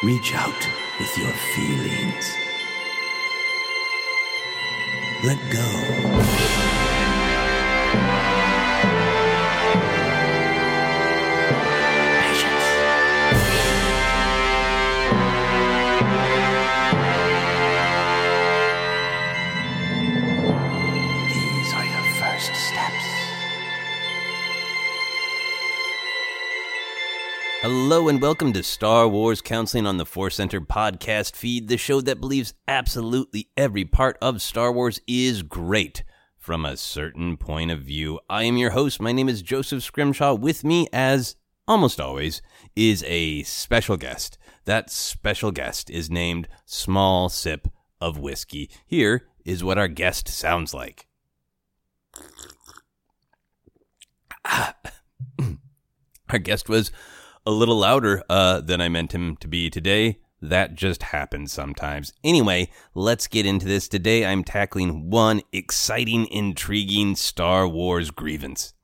Reach out with your feelings. Let go. Hello and welcome to Star Wars Counseling on the Force Center podcast feed, the show that believes absolutely every part of Star Wars is great from a certain point of view. I am your host. My name is Joseph Scrimshaw. With me, as almost always, is a special guest. That special guest is named Small Sip of Whiskey. Here is what our guest sounds like. our guest was a little louder uh, than I meant him to be today. That just happens sometimes. Anyway, let's get into this. Today I'm tackling one exciting, intriguing Star Wars grievance.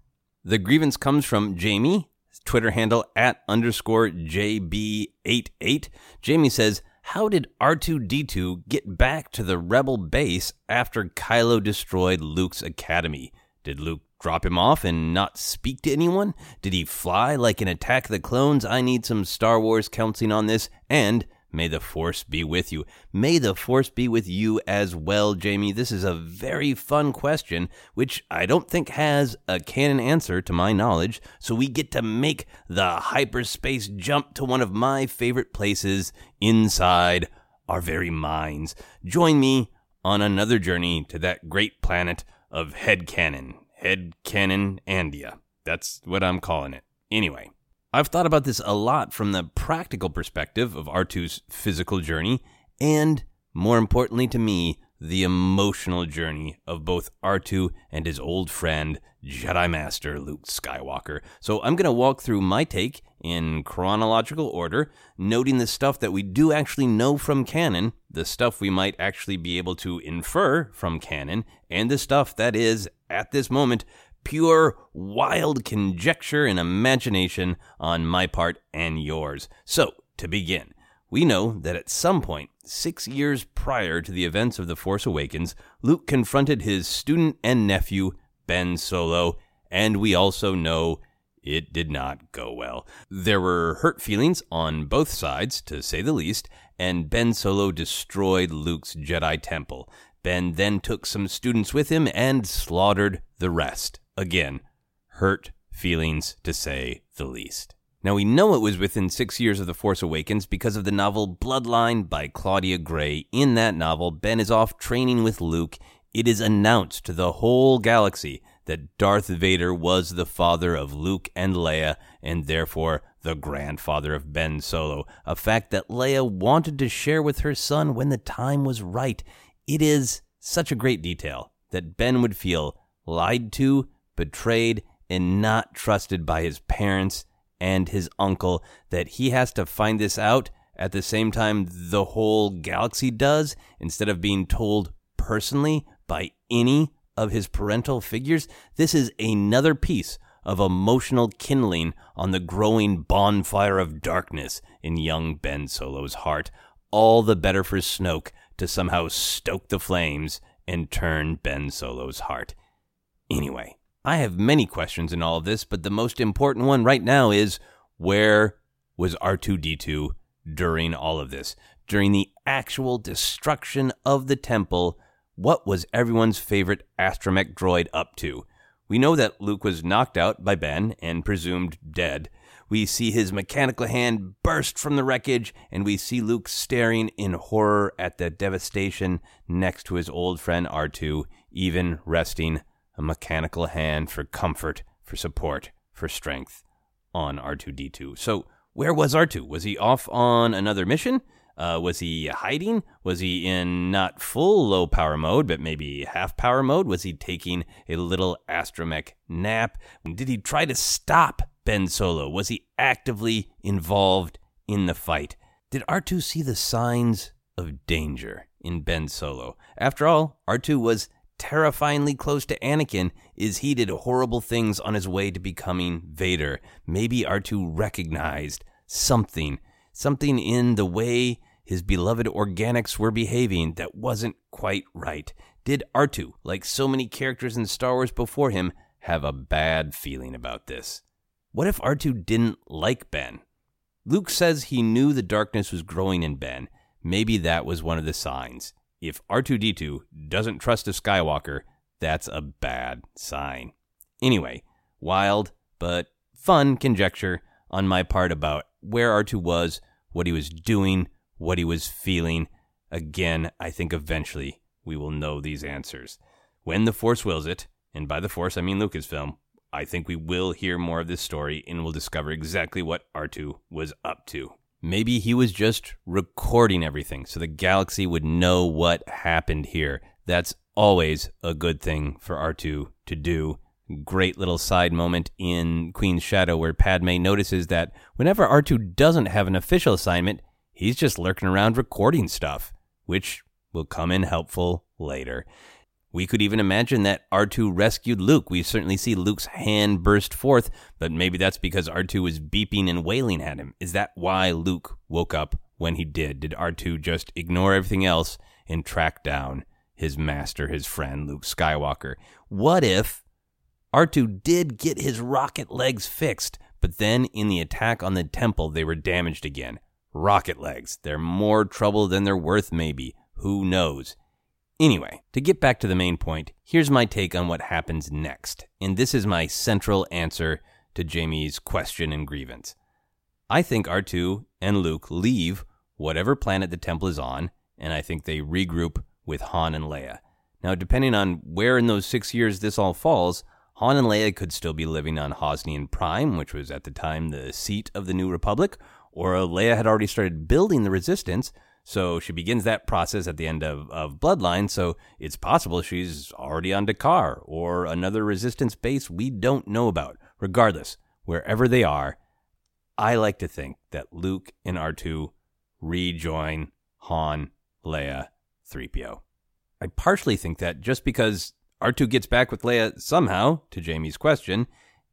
The grievance comes from Jamie, Twitter handle at underscore JB88. Jamie says, How did R2D2 get back to the Rebel base after Kylo destroyed Luke's academy? Did Luke drop him off and not speak to anyone? Did he fly like an Attack of the Clones? I need some Star Wars counseling on this and May the Force be with you. May the Force be with you as well, Jamie. This is a very fun question, which I don't think has a canon answer to my knowledge. So we get to make the hyperspace jump to one of my favorite places inside our very minds. Join me on another journey to that great planet of headcanon. Headcanon Andia. That's what I'm calling it. Anyway. I've thought about this a lot from the practical perspective of R2's physical journey, and more importantly to me, the emotional journey of both R2 and his old friend, Jedi Master Luke Skywalker. So I'm going to walk through my take in chronological order, noting the stuff that we do actually know from canon, the stuff we might actually be able to infer from canon, and the stuff that is, at this moment, pure wild conjecture and imagination on my part and yours. So, to begin, we know that at some point, six years prior to the events of The Force Awakens, Luke confronted his student and nephew, Ben Solo, and we also know it did not go well. There were hurt feelings on both sides, to say the least, and Ben Solo destroyed Luke's Jedi Temple. Ben then took some students with him and slaughtered the rest. Again, hurt feelings to say the least. Now, we know it was within six years of The Force Awakens because of the novel Bloodline by Claudia Gray. In that novel, Ben is off training with Luke. It is announced to the whole galaxy that Darth Vader was the father of Luke and Leia, and therefore the grandfather of Ben Solo, a fact that Leia wanted to share with her son when the time was right. It is such a great detail that Ben would feel lied to betrayed, and not trusted by his parents and his uncle, that he has to find this out at the same time the whole galaxy does, instead of being told personally by any of his parental figures. This is another piece of emotional kindling on the growing bonfire of darkness in young Ben Solo's heart. All the better for Snoke to somehow stoke the flames and turn Ben Solo's heart. Anyway, I have many questions in all of this, but the most important one right now is where was R2D2 during all of this? During the actual destruction of the temple, what was everyone's favorite astromech droid up to? We know that Luke was knocked out by Ben and presumed dead. We see his mechanical hand burst from the wreckage, and we see Luke staring in horror at the devastation next to his old friend R2, even resting a mechanical hand for comfort, for support, for strength on R2D2. So, where was R2? Was he off on another mission? Uh, was he hiding? Was he in not full low power mode, but maybe half power mode? Was he taking a little astromech nap? Did he try to stop Ben Solo? Was he actively involved in the fight? Did R2 see the signs of danger in Ben Solo? After all, R2 was terrifyingly close to Anakin is he did horrible things on his way to becoming Vader. Maybe R2 recognized something, something in the way his beloved organics were behaving that wasn't quite right. Did R2, like so many characters in Star Wars before him, have a bad feeling about this? What if R2 didn't like Ben? Luke says he knew the darkness was growing in Ben. Maybe that was one of the signs if R2D2 doesn't trust a Skywalker, that's a bad sign. Anyway, wild but fun conjecture on my part about where R2 was, what he was doing, what he was feeling. Again, I think eventually we will know these answers. When the Force wills it, and by the Force I mean Lucasfilm, I think we will hear more of this story and we'll discover exactly what R2 was up to. Maybe he was just recording everything so the galaxy would know what happened here. That's always a good thing for R2 to do. Great little side moment in Queen's Shadow where Padme notices that whenever R2 doesn't have an official assignment, he's just lurking around recording stuff, which will come in helpful later. We could even imagine that R2 rescued Luke. We certainly see Luke's hand burst forth, but maybe that's because R2 was beeping and wailing at him. Is that why Luke woke up when he did? Did R2 just ignore everything else and track down his master, his friend, Luke Skywalker? What if R2 did get his rocket legs fixed, but then in the attack on the temple, they were damaged again? rocket legs. They're more trouble than they're worth, maybe. Who knows? Anyway, to get back to the main point, here's my take on what happens next. And this is my central answer to Jamie's question and grievance. I think R2 and Luke leave whatever planet the temple is on, and I think they regroup with Han and Leia. Now, depending on where in those six years this all falls, Han and Leia could still be living on Hosnian Prime, which was at the time the seat of the New Republic, or Leia had already started building the Resistance, so she begins that process at the end of, of Bloodline, so it's possible she's already on D'Qar or another Resistance base we don't know about. Regardless, wherever they are, I like to think that Luke and R2 rejoin Han, Leia, 3PO. I partially think that just because R2 gets back with Leia somehow, to Jamie's question,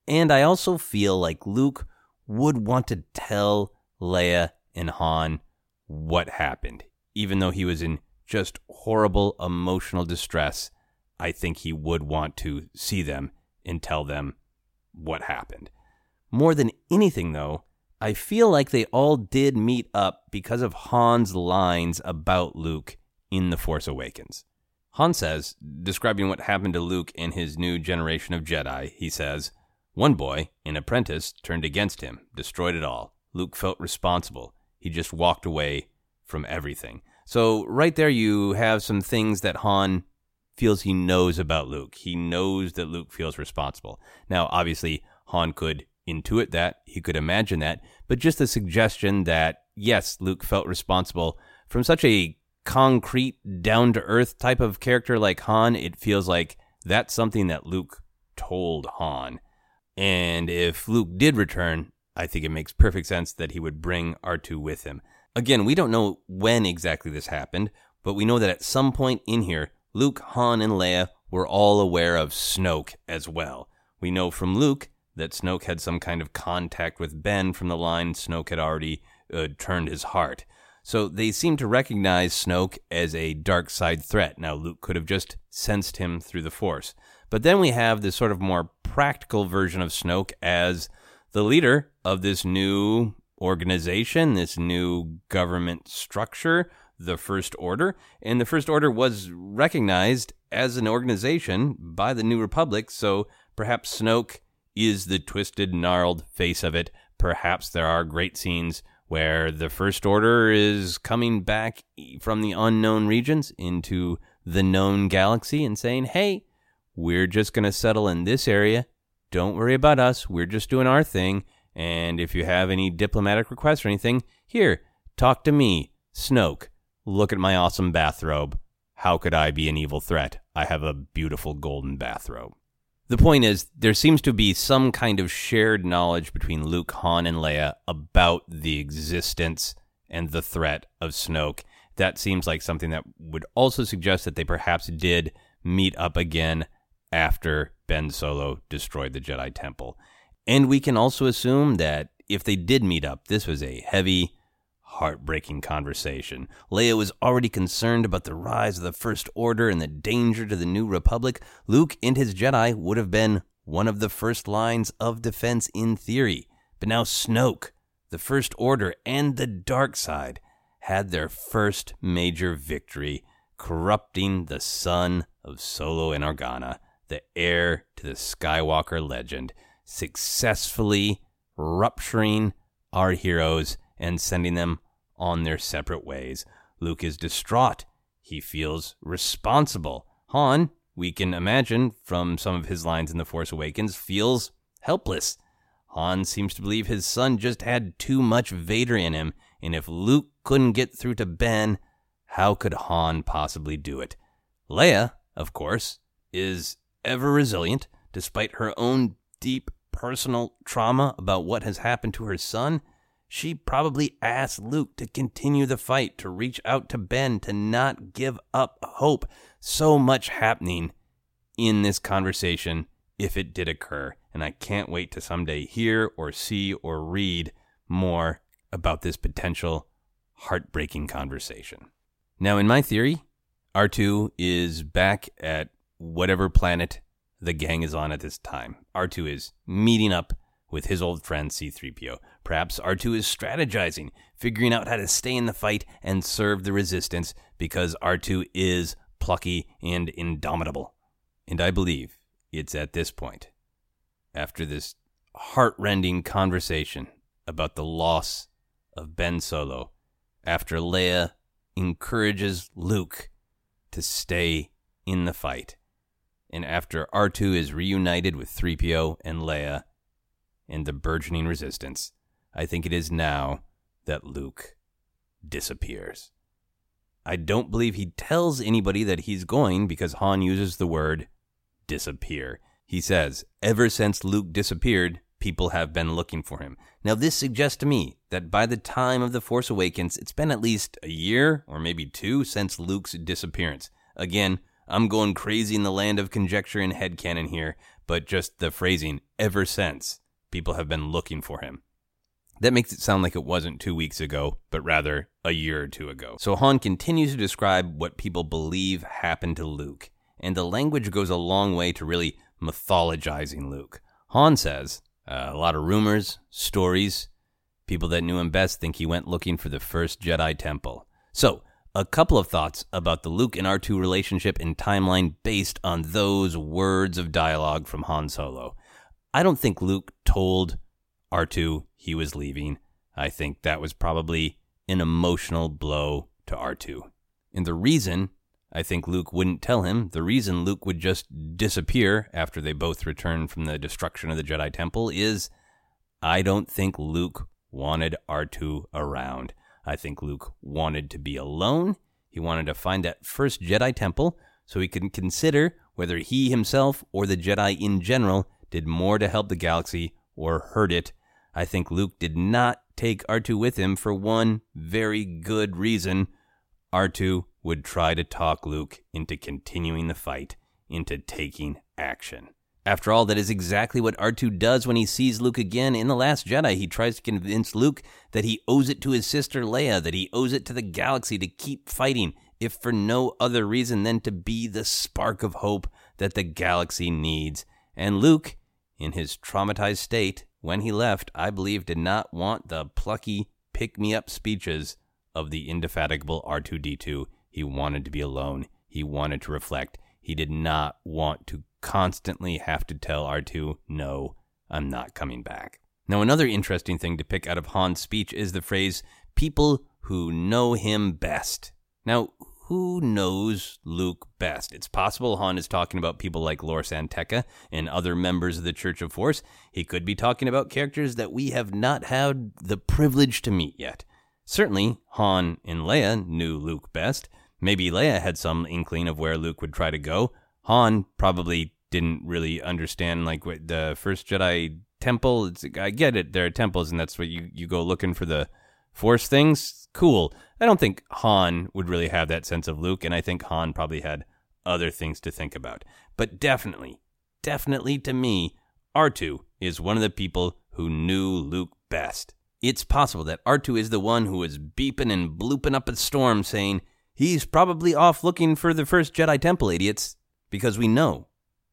and I also feel like Luke would want to tell Leia and Han what happened. Even though he was in just horrible emotional distress, I think he would want to see them and tell them what happened. More than anything, though, I feel like they all did meet up because of Han's lines about Luke in The Force Awakens. Han says, describing what happened to Luke and his new generation of Jedi, he says, One boy, an apprentice, turned against him, destroyed it all. Luke felt responsible. He just walked away from everything. So, right there, you have some things that Han feels he knows about Luke. He knows that Luke feels responsible. Now, obviously, Han could intuit that, he could imagine that, but just the suggestion that, yes, Luke felt responsible from such a concrete, down to earth type of character like Han, it feels like that's something that Luke told Han. And if Luke did return, I think it makes perfect sense that he would bring R2 with him. Again, we don't know when exactly this happened, but we know that at some point in here, Luke, Han, and Leia were all aware of Snoke as well. We know from Luke that Snoke had some kind of contact with Ben from the line Snoke had already uh, turned his heart. So they seem to recognize Snoke as a dark side threat. Now, Luke could have just sensed him through the Force. But then we have this sort of more practical version of Snoke as the leader of this new organization, this new government structure, the First Order. And the First Order was recognized as an organization by the New Republic. So perhaps Snoke is the twisted, gnarled face of it. Perhaps there are great scenes where the First Order is coming back from the unknown regions into the known galaxy and saying, hey, we're just going to settle in this area. Don't worry about us. We're just doing our thing. And if you have any diplomatic requests or anything, here, talk to me, Snoke. Look at my awesome bathrobe. How could I be an evil threat? I have a beautiful golden bathrobe. The point is, there seems to be some kind of shared knowledge between Luke, Han, and Leia about the existence and the threat of Snoke. That seems like something that would also suggest that they perhaps did meet up again after Ben Solo destroyed the Jedi Temple. And we can also assume that if they did meet up, this was a heavy, heartbreaking conversation. Leia was already concerned about the rise of the First Order and the danger to the New Republic. Luke and his Jedi would have been one of the first lines of defense in theory. But now Snoke, the First Order, and the Dark Side had their first major victory, corrupting the son of Solo and Organa, the heir to the Skywalker legend, successfully rupturing our heroes and sending them on their separate ways. Luke is distraught. He feels responsible. Han, we can imagine from some of his lines in The Force Awakens, feels helpless. Han seems to believe his son just had too much Vader in him, and if Luke couldn't get through to Ben, how could Han possibly do it? Leia, of course, is ever resilient, despite her own deep personal trauma about what has happened to her son she probably asked Luke to continue the fight, to reach out to Ben, to not give up hope. So much happening in this conversation if it did occur. And I can't wait to someday hear or see or read more about this potential heartbreaking conversation. Now, in my theory, R2 is back at whatever planet the gang is on at this time. R2 is meeting up with his old friend C3PO. Perhaps R2 is strategizing, figuring out how to stay in the fight and serve the resistance because R2 is plucky and indomitable. And I believe it's at this point, after this heartrending conversation about the loss of Ben Solo, after Leia encourages Luke to stay in the fight, and after R2 is reunited with 3PO and Leia and the burgeoning resistance, I think it is now that Luke disappears. I don't believe he tells anybody that he's going because Han uses the word disappear. He says, ever since Luke disappeared, people have been looking for him. Now, this suggests to me that by the time of The Force Awakens, it's been at least a year or maybe two since Luke's disappearance. Again, I'm going crazy in the land of conjecture and headcanon here, but just the phrasing, ever since, people have been looking for him. That makes it sound like it wasn't two weeks ago, but rather a year or two ago. So Han continues to describe what people believe happened to Luke, and the language goes a long way to really mythologizing Luke. Han says, uh, a lot of rumors, stories, people that knew him best think he went looking for the first Jedi temple. So, a couple of thoughts about the Luke and R2 relationship and timeline based on those words of dialogue from Han Solo. I don't think Luke told R2 he was leaving. I think that was probably an emotional blow to R2. And the reason I think Luke wouldn't tell him, the reason Luke would just disappear after they both return from the destruction of the Jedi Temple is I don't think Luke wanted R2 around. I think Luke wanted to be alone. He wanted to find that first Jedi temple so he could consider whether he himself or the Jedi in general did more to help the galaxy or hurt it. I think Luke did not take R2 with him for one very good reason. R2 would try to talk Luke into continuing the fight, into taking action. After all, that is exactly what R2 does when he sees Luke again in The Last Jedi. He tries to convince Luke that he owes it to his sister Leia, that he owes it to the galaxy to keep fighting, if for no other reason than to be the spark of hope that the galaxy needs. And Luke, in his traumatized state, when he left, I believe did not want the plucky, pick me up speeches of the indefatigable R2D2. He wanted to be alone. He wanted to reflect. He did not want to constantly have to tell R2, no, I'm not coming back. Now, another interesting thing to pick out of Han's speech is the phrase, people who know him best. Now, who knows Luke best? It's possible Han is talking about people like Lor San Tekka and other members of the Church of Force. He could be talking about characters that we have not had the privilege to meet yet. Certainly, Han and Leia knew Luke best. Maybe Leia had some inkling of where Luke would try to go. Han probably didn't really understand like what the first Jedi temple. It's, I get it, there are temples, and that's what you you go looking for the Force things. Cool. I don't think Han would really have that sense of Luke, and I think Han probably had other things to think about. But definitely, definitely to me, R2 is one of the people who knew Luke best. It's possible that R2 is the one who was beeping and blooping up a storm saying, He's probably off looking for the first Jedi Temple, idiots, because we know,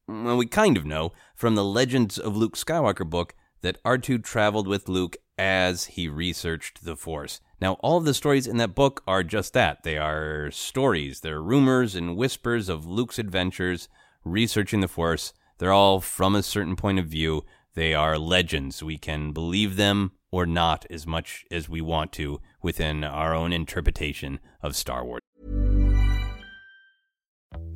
well, we kind of know, from the Legends of Luke Skywalker book that R2 traveled with Luke as he researched the Force. Now, all of the stories in that book are just that. They are stories, they're rumors and whispers of Luke's adventures researching the Force. They're all from a certain point of view. They are legends. We can believe them or not as much as we want to within our own interpretation of Star Wars.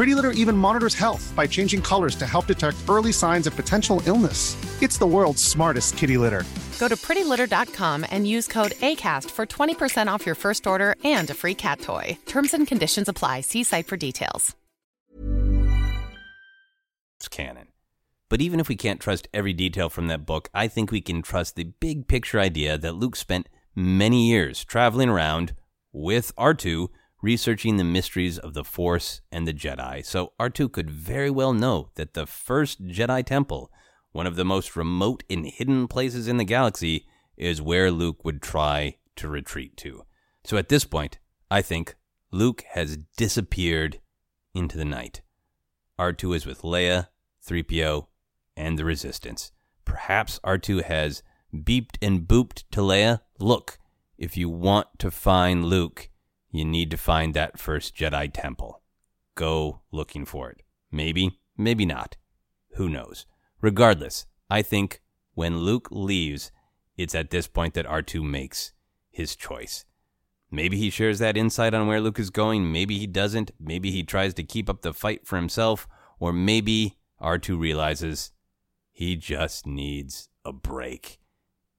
Pretty Litter even monitors health by changing colors to help detect early signs of potential illness. It's the world's smartest kitty litter. Go to prettylitter.com and use code ACAST for 20% off your first order and a free cat toy. Terms and conditions apply. See site for details. It's canon. But even if we can't trust every detail from that book, I think we can trust the big picture idea that Luke spent many years traveling around with R2 researching the mysteries of the Force and the Jedi. So R2 could very well know that the first Jedi temple, one of the most remote and hidden places in the galaxy, is where Luke would try to retreat to. So at this point, I think Luke has disappeared into the night. R2 is with Leia, 3PO, and the Resistance. Perhaps R2 has beeped and booped to Leia. Look, if you want to find Luke, you need to find that first Jedi temple. Go looking for it. Maybe, maybe not. Who knows? Regardless, I think when Luke leaves, it's at this point that R2 makes his choice. Maybe he shares that insight on where Luke is going. Maybe he doesn't. Maybe he tries to keep up the fight for himself. Or maybe R2 realizes he just needs a break.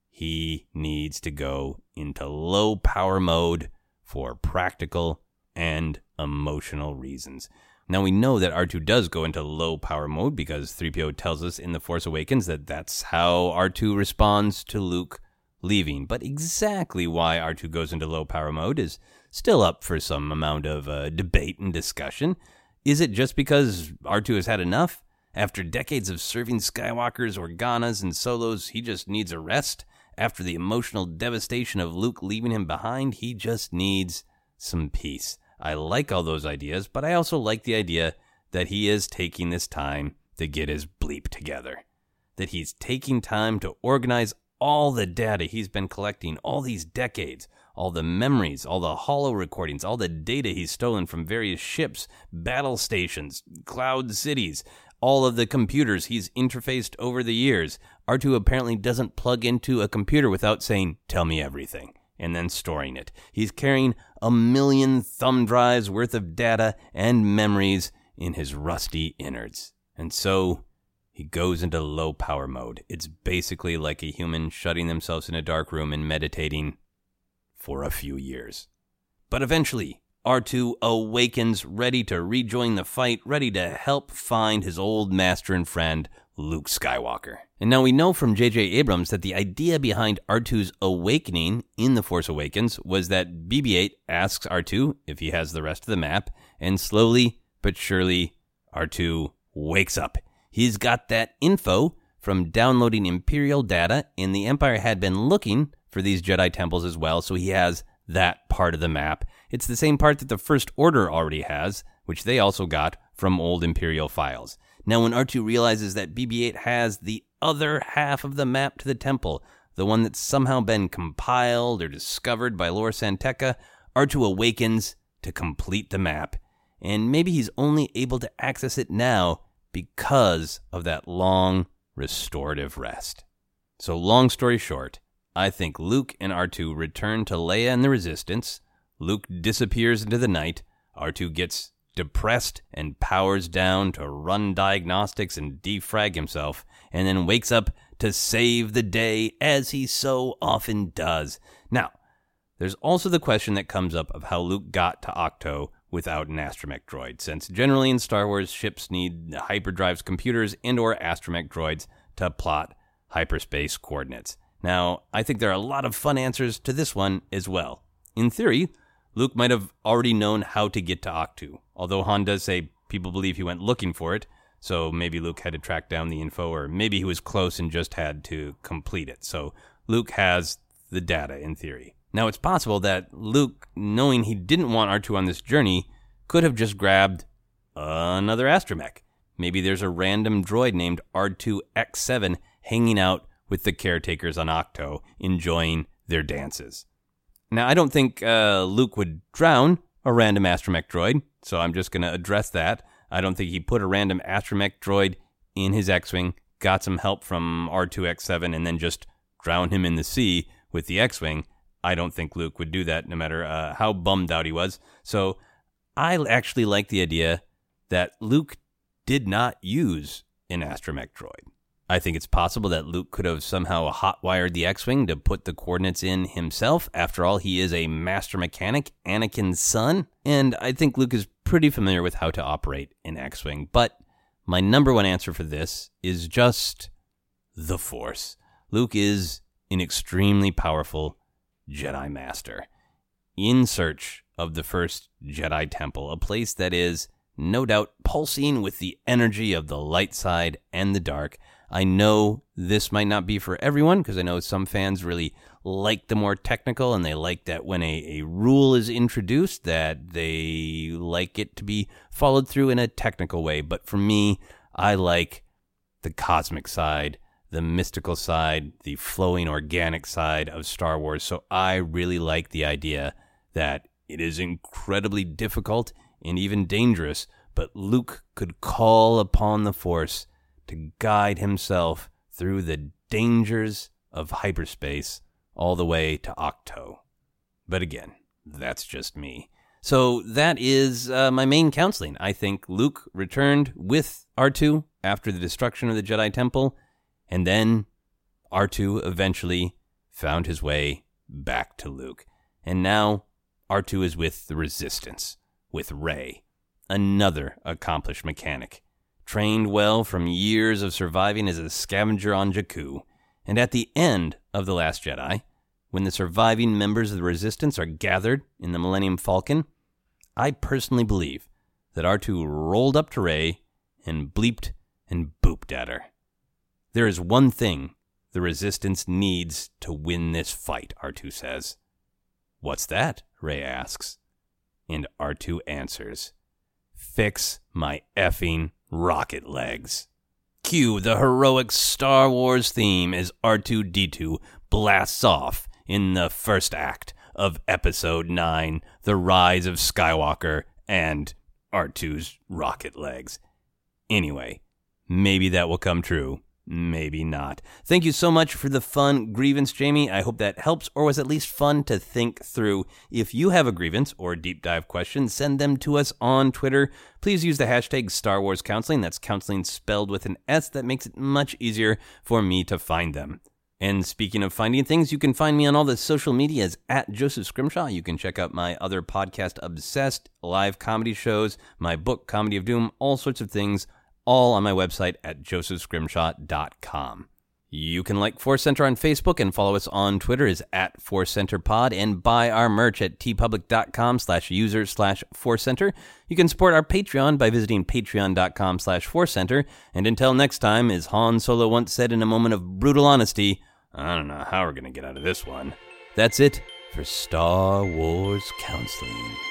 He needs to go into low power mode for practical and emotional reasons. Now we know that R2 does go into low power mode because 3PO tells us in The Force Awakens that that's how R2 responds to Luke leaving. But exactly why R2 goes into low power mode is still up for some amount of uh, debate and discussion. Is it just because R2 has had enough? After decades of serving Skywalkers, Organas, and Solos, he just needs a rest? After the emotional devastation of Luke leaving him behind, he just needs some peace. I like all those ideas, but I also like the idea that he is taking this time to get his bleep together. That he's taking time to organize all the data he's been collecting all these decades, all the memories, all the holo recordings, all the data he's stolen from various ships, battle stations, cloud cities, all of the computers he's interfaced over the years. R2 apparently doesn't plug into a computer without saying, Tell me everything, and then storing it. He's carrying a million thumb drives worth of data and memories in his rusty innards. And so he goes into low power mode. It's basically like a human shutting themselves in a dark room and meditating for a few years. But eventually, R2 awakens, ready to rejoin the fight, ready to help find his old master and friend, Luke Skywalker. And now we know from J.J. Abrams that the idea behind R2's awakening in The Force Awakens was that BB 8 asks R2 if he has the rest of the map, and slowly but surely, R2 wakes up. He's got that info from downloading Imperial data, and the Empire had been looking for these Jedi temples as well, so he has that part of the map. It's the same part that the First Order already has, which they also got from old Imperial files. Now, when R2 realizes that BB 8 has the other half of the map to the temple, the one that's somehow been compiled or discovered by Lor San Tekka, R2 awakens to complete the map. And maybe he's only able to access it now because of that long restorative rest. So, long story short, I think Luke and R2 return to Leia and the Resistance. Luke disappears into the night. R2 gets depressed and powers down to run diagnostics and defrag himself, and then wakes up to save the day as he so often does. Now, there's also the question that comes up of how Luke got to Ahch-To without an astromech droid, since generally in Star Wars, ships need hyperdrives computers and or astromech droids to plot hyperspace coordinates. Now, I think there are a lot of fun answers to this one as well. In theory, Luke might have already known how to get to Ahch-To, although Han does say people believe he went looking for it, so maybe Luke had to track down the info, or maybe he was close and just had to complete it. So Luke has the data in theory. Now, it's possible that Luke, knowing he didn't want R2 on this journey, could have just grabbed another astromech. Maybe there's a random droid named R2X7 hanging out with the caretakers on Ahch-To, enjoying their dances. Now, I don't think uh, Luke would drown a random astromech droid, so I'm just going to address that. I don't think he put a random astromech droid in his X Wing, got some help from R2X7, and then just drowned him in the sea with the X Wing. I don't think Luke would do that, no matter uh, how bummed out he was. So I actually like the idea that Luke did not use an astromech droid. I think it's possible that Luke could have somehow hotwired the X Wing to put the coordinates in himself. After all, he is a master mechanic, Anakin's son. And I think Luke is pretty familiar with how to operate an X Wing. But my number one answer for this is just the Force. Luke is an extremely powerful Jedi Master in search of the first Jedi Temple, a place that is no doubt pulsing with the energy of the light side and the dark. I know this might not be for everyone because I know some fans really like the more technical and they like that when a, a rule is introduced that they like it to be followed through in a technical way. But for me, I like the cosmic side, the mystical side, the flowing organic side of Star Wars. So I really like the idea that it is incredibly difficult and even dangerous, but Luke could call upon the Force to guide himself through the dangers of hyperspace all the way to Ahch-To. But again, that's just me. So that is uh, my main counseling. I think Luke returned with R2 after the destruction of the Jedi Temple, and then R2 eventually found his way back to Luke. And now R2 is with the Resistance, with Rey, another accomplished mechanic trained well from years of surviving as a scavenger on Jakku. And at the end of The Last Jedi, when the surviving members of the Resistance are gathered in the Millennium Falcon, I personally believe that R2 rolled up to Rey and bleeped and booped at her. There is one thing the Resistance needs to win this fight, R2 says. What's that? Rey asks. And R2 answers, Fix my effing rocket legs. Cue the heroic Star Wars theme as R2D2 blasts off in the first act of Episode 9 The Rise of Skywalker and R2's rocket legs. Anyway, maybe that will come true. Maybe not. Thank you so much for the fun grievance, Jamie. I hope that helps or was at least fun to think through. If you have a grievance or deep dive question, send them to us on Twitter. Please use the hashtag Star Wars Counseling. That's counseling spelled with an S. That makes it much easier for me to find them. And speaking of finding things, you can find me on all the social medias at Joseph Scrimshaw. You can check out my other podcast, Obsessed, live comedy shows, my book, Comedy of Doom, all sorts of things all on my website at josephscrimshaw.com. You can like Force Center on Facebook and follow us on Twitter is at Force Center Pod and buy our merch at teepublic.com slash user slash Force Center. You can support our Patreon by visiting patreon.com slash Force Center. And until next time, as Han Solo once said in a moment of brutal honesty, I don't know how we're going to get out of this one. That's it for Star Wars Counseling.